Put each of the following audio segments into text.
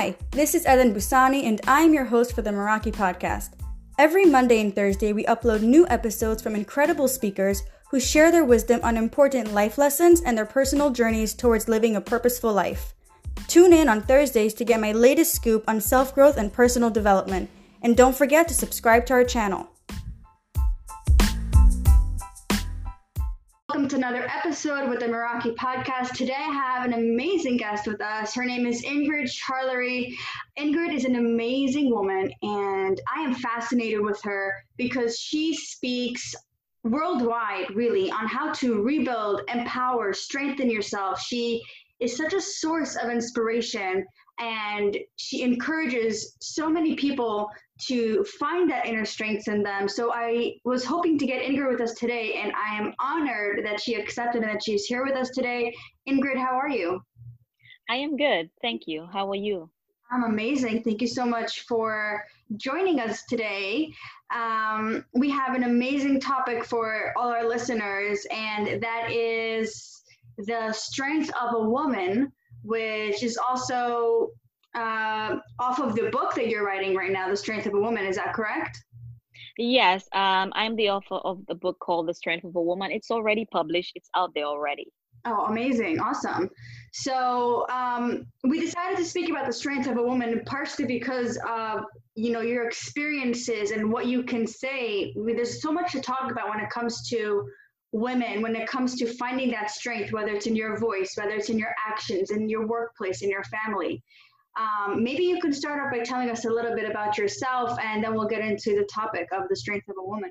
Hi, this is Ellen Busani, and I am your host for the Meraki podcast. Every Monday and Thursday, we upload new episodes from incredible speakers who share their wisdom on important life lessons and their personal journeys towards living a purposeful life. Tune in on Thursdays to get my latest scoop on self growth and personal development, and don't forget to subscribe to our channel. Welcome to another episode with the Meraki podcast. Today I have an amazing guest with us. Her name is Ingrid Charlery. Ingrid is an amazing woman, and I am fascinated with her because she speaks worldwide, really, on how to rebuild, empower, strengthen yourself. She is such a source of inspiration and she encourages so many people to find that inner strength in them. So I was hoping to get Ingrid with us today, and I am honored that she accepted and that she's here with us today. Ingrid, how are you? I am good. Thank you. How are you? I'm amazing. Thank you so much for joining us today. Um, we have an amazing topic for all our listeners, and that is the strength of a woman, which is also uh, off of the book that you're writing right now, The Strength of a Woman. Is that correct? Yes, um, I'm the author of the book called The Strength of a Woman. It's already published, it's out there already. Oh, amazing. Awesome. So um, we decided to speak about the strength of a woman partially because of, you know, your experiences and what you can say. There's so much to talk about when it comes to women, when it comes to finding that strength, whether it's in your voice, whether it's in your actions, in your workplace, in your family. Um, maybe you could start off by telling us a little bit about yourself, and then we'll get into the topic of the strength of a woman.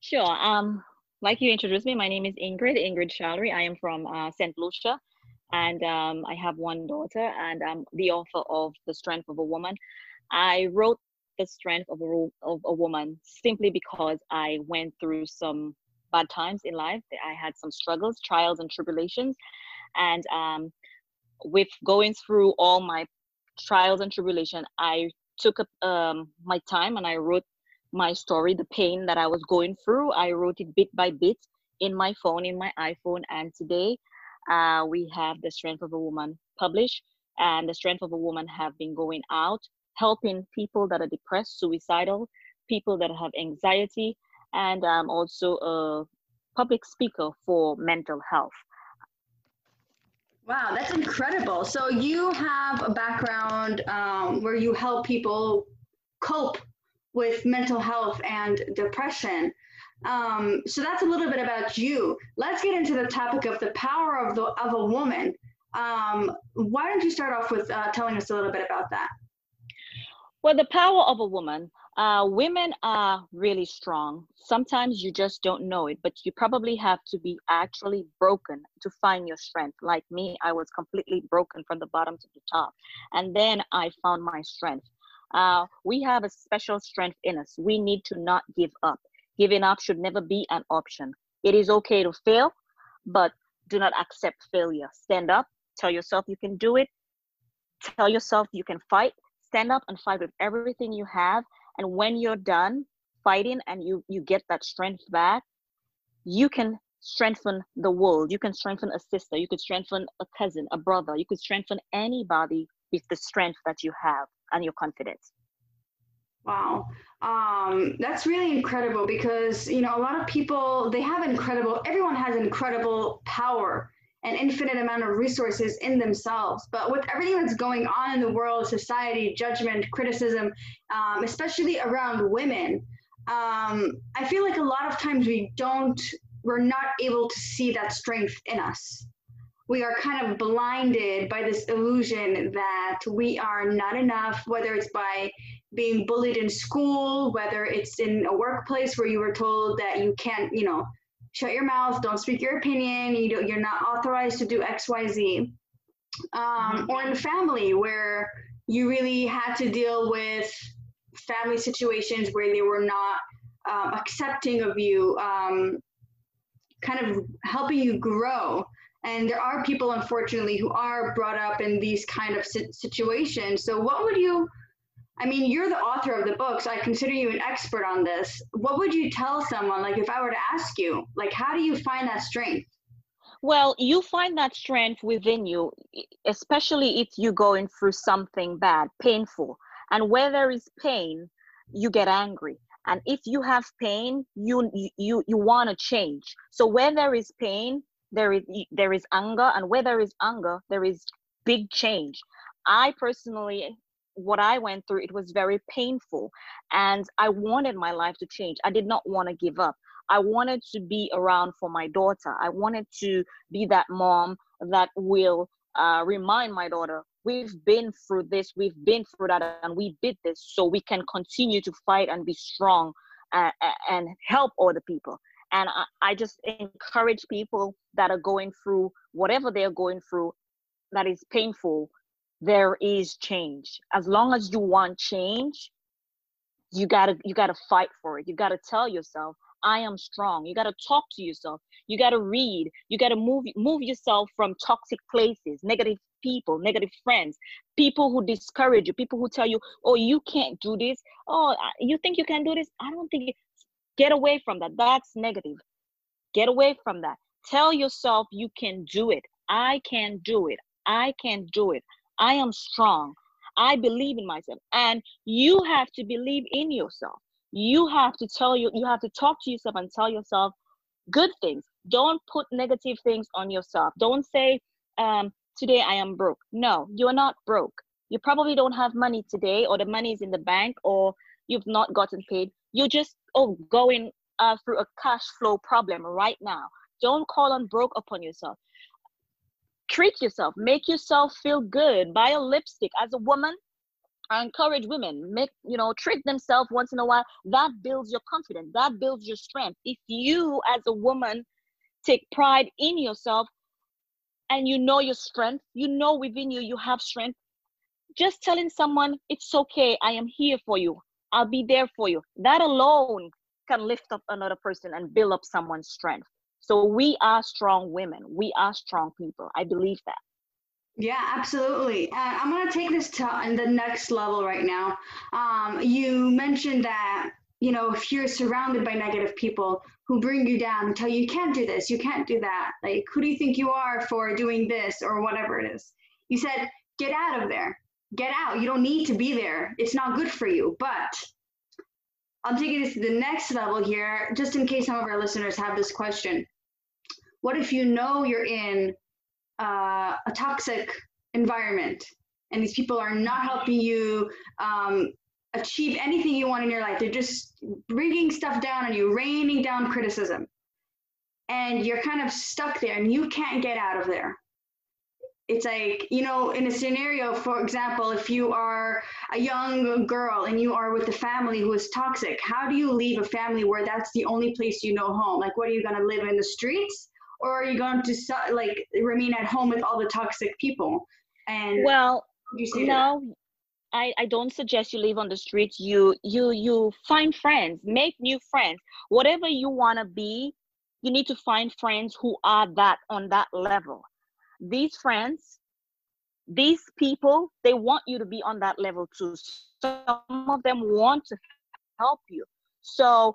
Sure. Um, like you introduced me, my name is Ingrid, Ingrid Charlery. I am from uh, St. Lucia, and um, I have one daughter, and I'm the author of The Strength of a Woman. I wrote The Strength of a, of a Woman simply because I went through some bad times in life. I had some struggles, trials, and tribulations. And um, with going through all my trials and tribulation, I took up um, my time and I wrote my story, the pain that I was going through. I wrote it bit by bit in my phone, in my iPhone. And today uh, we have The Strength of a Woman published. And The Strength of a Woman have been going out, helping people that are depressed, suicidal, people that have anxiety, and I'm also a public speaker for mental health. Wow, that's incredible. So you have a background um, where you help people cope with mental health and depression. Um, so that's a little bit about you. Let's get into the topic of the power of the of a woman. Um, why don't you start off with uh, telling us a little bit about that? Well, the power of a woman. Uh, women are really strong. Sometimes you just don't know it, but you probably have to be actually broken to find your strength. Like me, I was completely broken from the bottom to the top. And then I found my strength. Uh, we have a special strength in us. We need to not give up. Giving up should never be an option. It is okay to fail, but do not accept failure. Stand up, tell yourself you can do it, tell yourself you can fight, stand up and fight with everything you have and when you're done fighting and you you get that strength back you can strengthen the world. You can strengthen a sister. You could strengthen a cousin a brother. You could strengthen anybody with the strength that you have and your confidence. Wow. Um, that's really incredible because you know a lot of people they have incredible everyone has incredible power an infinite amount of resources in themselves. But with everything that's going on in the world, society, judgment, criticism, um, especially around women, um, I feel like a lot of times we don't, we're not able to see that strength in us. We are kind of blinded by this illusion that we are not enough, whether it's by being bullied in school, whether it's in a workplace where you were told that you can't, you know, shut your mouth, don't speak your opinion, you don't, you're not authorized to do X, Y, Z. Um, mm-hmm. or in family where you really had to deal with family situations where they were not um, accepting of you, um, kind of helping you grow. And there are people, unfortunately, who are brought up in these kind of situations. So, what would you I mean, you're the author of the books. I consider you an expert on this. What would you tell someone, like if I were to ask you, like, how do you find that strength? Well, you find that strength within you, especially if you're going through something bad, painful. And where there is pain, you get angry. And if you have pain, you you you want to change. So where there is pain, there is there is anger, and where there is anger, there is big change. I personally what I went through, it was very painful. And I wanted my life to change. I did not want to give up. I wanted to be around for my daughter. I wanted to be that mom that will uh, remind my daughter, we've been through this, we've been through that, and we did this so we can continue to fight and be strong uh, and help other people. And I, I just encourage people that are going through whatever they're going through that is painful, there is change. As long as you want change, you gotta you gotta fight for it. You gotta tell yourself, I am strong. You got to talk to yourself. You got to read. You got to move move yourself from toxic places, negative people, negative friends, people who discourage you, people who tell you, "Oh, you can't do this. Oh, you think you can do this? I don't think." Get away from that. That's negative. Get away from that. Tell yourself you can do it. I can do it. I can do it. I am strong. I believe in myself. And you have to believe in yourself. You have to tell you you have to talk to yourself and tell yourself good things. Don't put negative things on yourself. Don't say um, today i am broke. No you're not broke. You probably don't have money today or the money is in the bank or you've not gotten paid. You're just oh going uh, through a cash flow problem right now. Don't call on broke upon yourself treat yourself make yourself feel good buy a lipstick as a woman I encourage women make you know treat themselves once in a while. That builds your confidence. That builds your strength. If you as a woman take pride in yourself and you know your strength, you know within you you have strength. Just telling someone it's okay. I am here for you. I'll be there for you. That alone can lift up another person and build up someone's strength. So we are strong women. We are strong people. I believe that. Yeah, absolutely. Uh, I'm going to take this to the next level right now. Um, you mentioned that, you know, if you're surrounded by negative people who bring you down, and tell you you can't do this, you can't do that. Like, who do you think you are for doing this or whatever it is? You said, get out of there. Get out. You don't need to be there. It's not good for you. But I'm taking this to the next level here, just in case some of our listeners have this question. What if you know you're in uh, a toxic environment and these people are not helping you um, achieve anything you want in your life? They're just bringing stuff down on you raining down criticism. And you're kind of stuck there and you can't get out of there. It's like you know in a scenario for example if you are a young girl and you are with a family who is toxic how do you leave a family where that's the only place you know home? Like what are you going to live in the streets or are you going to like remain at home with all the toxic people? And well no I, I don't suggest you live on the streets. You you you find friends make new friends. Whatever you want to be you need to find friends who are that on that level. These friends these people they want you to be on that level too. Some of them want to help you. So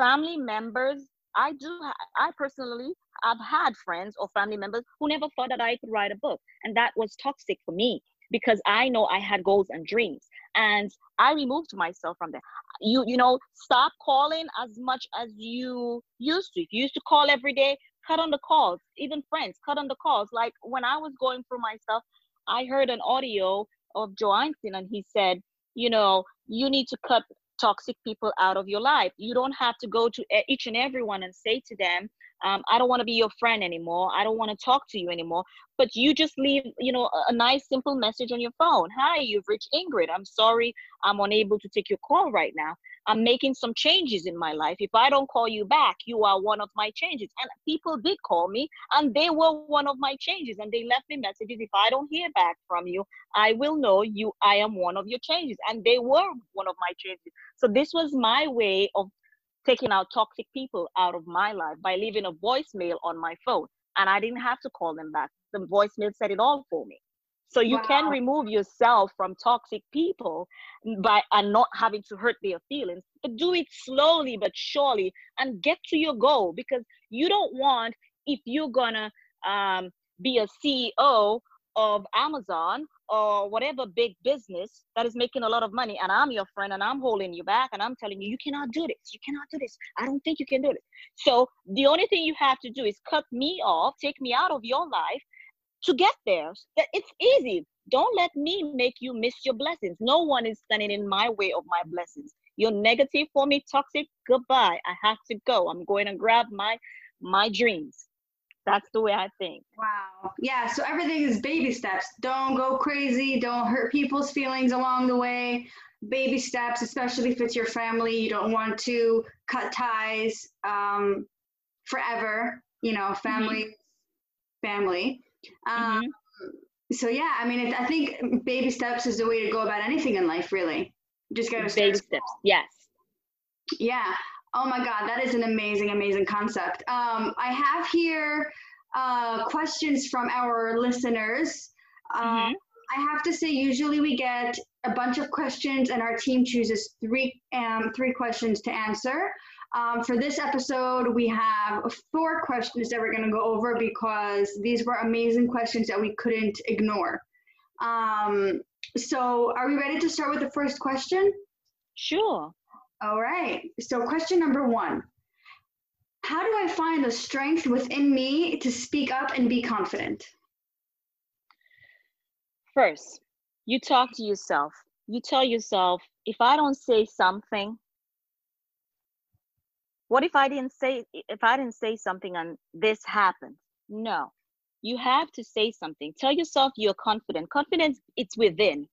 family members i do i personally I've had friends or family members who never thought that I could write a book. And that was toxic for me because I know I had goals and dreams. And I removed myself from there. You, you know, stop calling as much as you used to. If you used to call every day, cut on the calls, even friends, cut on the calls. Like when I was going through my stuff, I heard an audio of Joe Einstein and he said, you know, you need to cut toxic people out of your life. You don't have to go to each and everyone and say to them, um, I don't want to be your friend anymore. I don't want to talk to you anymore. But you just leave, you know, a, a nice, simple message on your phone. Hi, you've reached Ingrid. I'm sorry I'm unable to take your call right now. I'm making some changes in my life. If I don't call you back, you are one of my changes. And people did call me and they were one of my changes and they left me messages. If I don't hear back from you, I will know you I am one of your changes. And they were one of my changes. So this was my way of taking out toxic people out of my life by leaving a voicemail on my phone. And I didn't have to call them back. The voicemail said it all for me. So you wow. can remove yourself from toxic people by and not having to hurt their feelings, but do it slowly but surely and get to your goal because you don't want if you're gonna um, be a ceo of amazon or whatever big business that is making a lot of money and i'm your friend and i'm holding you back and i'm telling you you cannot do this you cannot do this. I don't think you can do it so the only thing you have to do is cut me off take me out of your life to get there. It's easy. Don't let me make you miss your blessings. No one is standing in my way of my blessings. You're negative for me toxic goodbye. I have to go. I'm going to grab my my dreams that's the way I think. Wow. Yeah. So everything is baby steps. Don't go crazy. Don't hurt people's feelings along the way. Baby steps, especially if it's your family. You don't want to cut ties um, forever. You know, family, mm-hmm. family. Um, mm-hmm. So yeah, I mean, it, I think baby steps is the way to go about anything in life. Really, just gotta baby steps. Yes. Yeah. Oh my God, that is an amazing, amazing concept. Um, I have here uh, questions from our listeners. Um, mm-hmm. I have to say, usually we get a bunch of questions, and our team chooses three um, three questions to answer. Um, for this episode, we have four questions that we're going to go over because these were amazing questions that we couldn't ignore. Um, so, are we ready to start with the first question? Sure. All right. So, question number one How do I find the strength within me to speak up and be confident? First, you talk to yourself. You tell yourself, if I don't say something, what if I didn't say if I didn't say something and this happened? No. You have to say something. Tell yourself you're confident. Confidence it's within.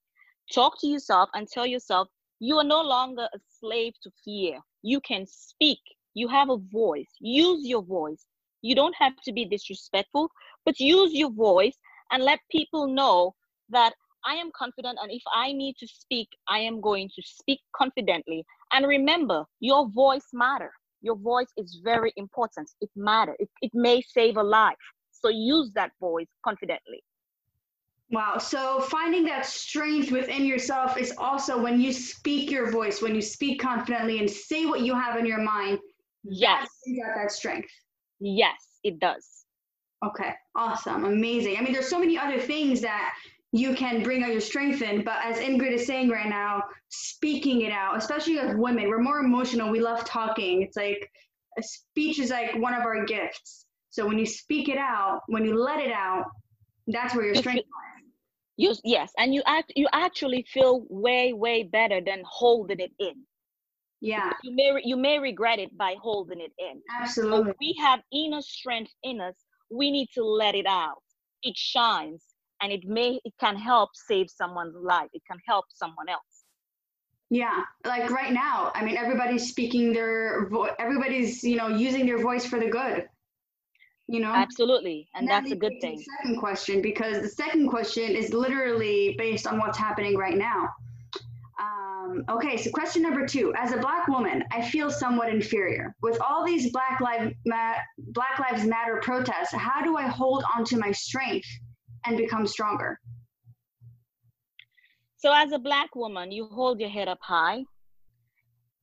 Talk to yourself and tell yourself you are no longer a slave to fear. You can speak. You have a voice. Use your voice. You don't have to be disrespectful, but use your voice and let people know that I am confident. And if I need to speak, I am going to speak confidently. And remember, your voice matter. Your voice is very important. It matter. It, it may save a life. So use that voice confidently. Wow. So finding that strength within yourself is also when you speak your voice, when you speak confidently and say what you have in your mind. Yes. You got that strength. Yes, it does. Okay. Awesome. Amazing. I mean, there's so many other things that you can bring out your strength in, but as Ingrid is saying right now, speaking it out, especially as women, we're more emotional. We love talking. It's like a speech is like one of our gifts. So when you speak it out, when you let it out, that's where your strength lies. You yes, and you act you actually feel way way better than holding it in. Yeah. You may you may regret it by holding it in. Absolutely. we have inner strength in us. We need to let it out. It shines and it may it can help save someone's life. It can help someone else. Yeah, like right now, I mean everybody's speaking their vo- everybody's, you know, using their voice for the good you know? Absolutely and, and that that's a good thing. second question because the second question is literally based on what's happening right now. Um, okay so question number two. As a black woman i feel somewhat inferior. With all these black lives Ma- black lives matter protests how do i hold on to my strength and become stronger? So as a black woman you hold your head up high.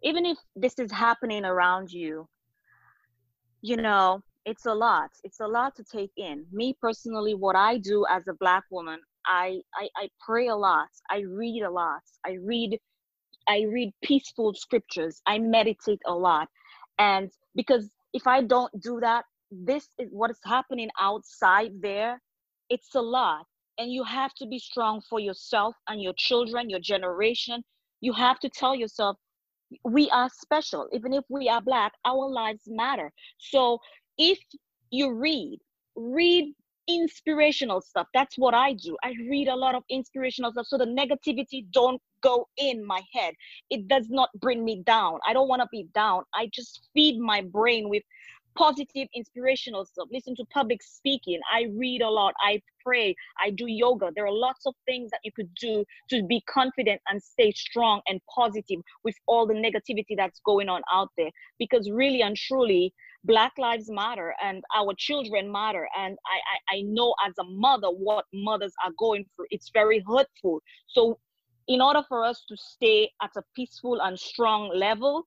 Even if this is happening around you you know it's a lot. It's a lot to take in. Me personally what i do as a black woman I, I i pray a lot. I read a lot. I read i read peaceful scriptures. I meditate a lot. And because if i don't do that this is what is happening outside there it's a lot. And you have to be strong for yourself and your children your generation. You have to tell yourself we are special. Even if we are black our lives matter. So if you read, read inspirational stuff. That's what I do. I read a lot of inspirational stuff so the negativity don't go in my head. It does not bring me down. I don't want to be down. I just feed my brain with positive inspirational stuff. Listen to public speaking. I read a lot. I pray. I do yoga. There are lots of things that you could do to be confident and stay strong and positive with all the negativity that's going on out there. Because really and truly black lives matter and our children matter. And I, I i know as a mother what mothers are going through. It's very hurtful. So in order for us to stay at a peaceful and strong level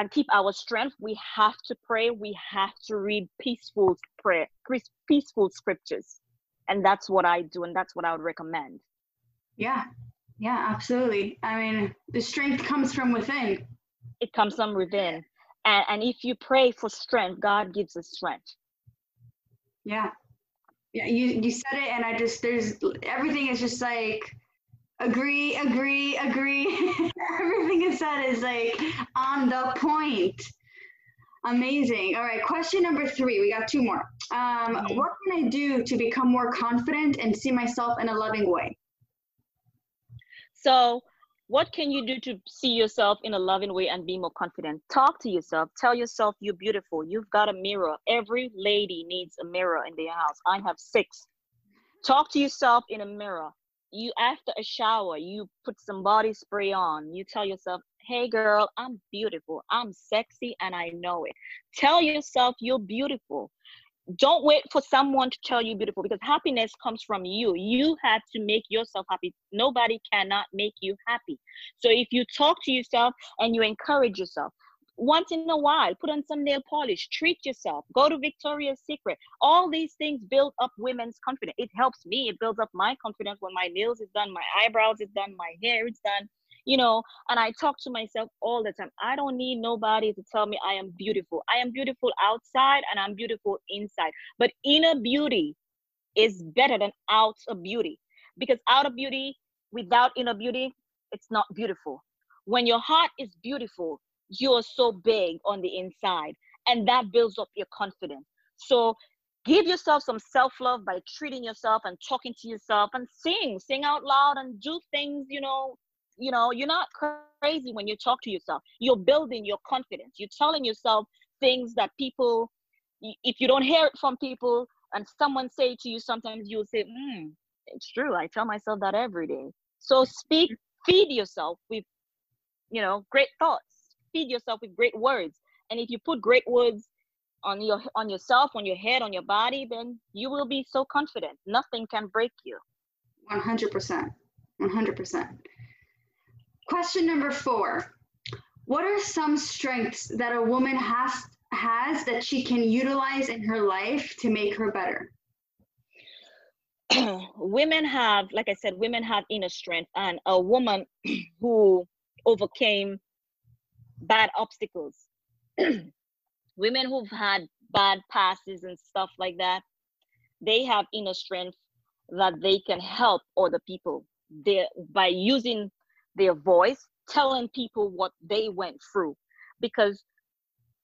and keep our strength, we have to pray. We have to read peaceful prayer, peaceful scriptures, and that's what I do, and that's what I would recommend. Yeah, yeah, absolutely. I mean, the strength comes from within. It comes from within, and and if you pray for strength, God gives us strength. Yeah, yeah. You you said it, and I just there's everything is just like agree, agree, agree. Everything is said is like on the point. Amazing. All right, question number three. We got two more. Um, mm-hmm. What can I do to become more confident and see myself in a loving way? So, what can you do to see yourself in a loving way and be more confident? Talk to yourself. Tell yourself you're beautiful. You've got a mirror. Every lady needs a mirror in their house. I have six. Talk to yourself in a mirror you after a shower you put some body spray on. You tell yourself hey girl i'm beautiful. I'm sexy and i know it. Tell yourself you're beautiful. Don't wait for someone to tell you beautiful because happiness comes from you. You have to make yourself happy. Nobody cannot make you happy. So if you talk to yourself and you encourage yourself once in a while put on some nail polish treat yourself go to victoria's secret. All these things build up women's confidence. It helps me. It builds up my confidence when my nails is done my eyebrows is done my hair is done you know and i talk to myself all the time. I don't need nobody to tell me i am beautiful. I am beautiful outside and i'm beautiful inside. But inner beauty is better than outer beauty because outer beauty without inner beauty it's not beautiful. When your heart is beautiful you're so big on the inside and that builds up your confidence. So give yourself some self-love by treating yourself and talking to yourself and sing sing out loud and do things you know you know you're not crazy when you talk to yourself. You're building your confidence. You're telling yourself things that people if you don't hear it from people and someone say to you sometimes you'll say hmm it's true. I tell myself that every day. So speak feed yourself with you know great thoughts feed yourself with great words. And if you put great words on your on yourself, on your head, on your body, then you will be so confident. Nothing can break you. 100%. 100%. Question number 4. What are some strengths that a woman has has that she can utilize in her life to make her better? women have like i said women have inner strength and a woman who overcame bad obstacles. Women who've had bad passes and stuff like that, they have inner strength that they can help other people. They by using their voice, telling people what they went through. Because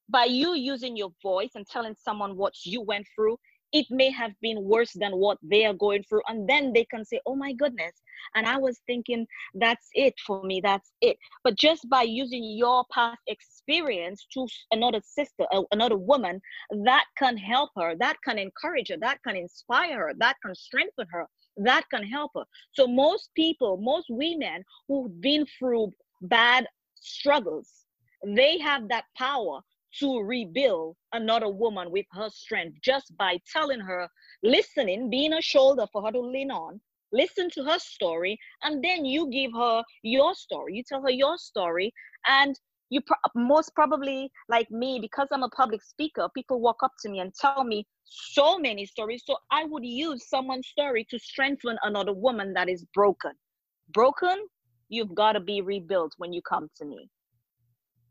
by you using your voice and telling someone what you went through, it may have been worse than what they are going through. And then they can say oh my goodness. And i was thinking that's it for me. That's it. But just by using your past experience to another sister uh, another woman that can help her that can encourage her that can inspire her that can strengthen her that can help her. So most people most women who've been through bad struggles they have that power to rebuild another woman with her strength just by telling her, listening, being a shoulder for her to lean on, listen to her story, and then you give her your story. You tell her your story, and you pro- most probably like me because i'm a public speaker people walk up to me and tell me so many stories so i would use someone's story to strengthen another woman that is broken broken you've got to be rebuilt when you come to me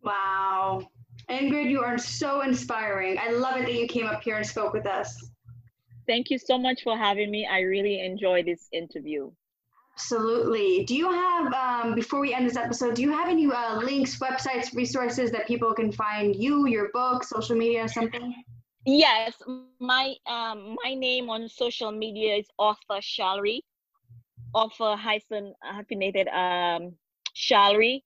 wow Ingrid, you are so inspiring. I love it that you came up here and spoke with us. Thank you so much for having me. I really enjoyed this interview. Absolutely. Do you have, um, before we end this episode, do you have any uh, links, websites, resources that people can find you, your book, social media, something? Yes, my um, my name on social media is author Charlery, author hyphen hyphenated um, Charlery.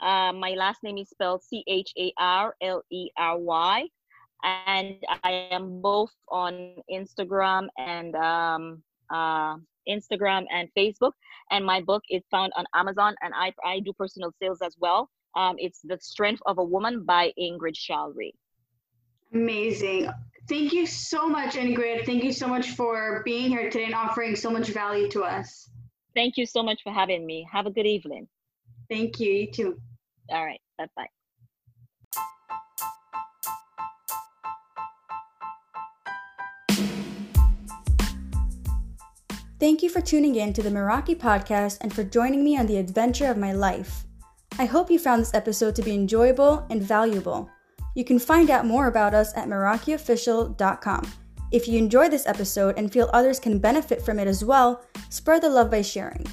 Uh, my last name is spelled C H A R L E R Y. And I am both on Instagram and um, uh, Instagram and Facebook. And my book is found on Amazon, and I, I do personal sales as well. Um, it's The Strength of a Woman by Ingrid Charlery. Amazing. Thank you so much, Ingrid. Thank you so much for being here today and offering so much value to us. Thank you so much for having me. Have a good evening. Thank you. You too. All right. Bye bye. Thank you for tuning in to the Meraki podcast and for joining me on the adventure of my life. I hope you found this episode to be enjoyable and valuable. You can find out more about us at MerakiOfficial.com. If you enjoy this episode and feel others can benefit from it as well, spread the love by sharing.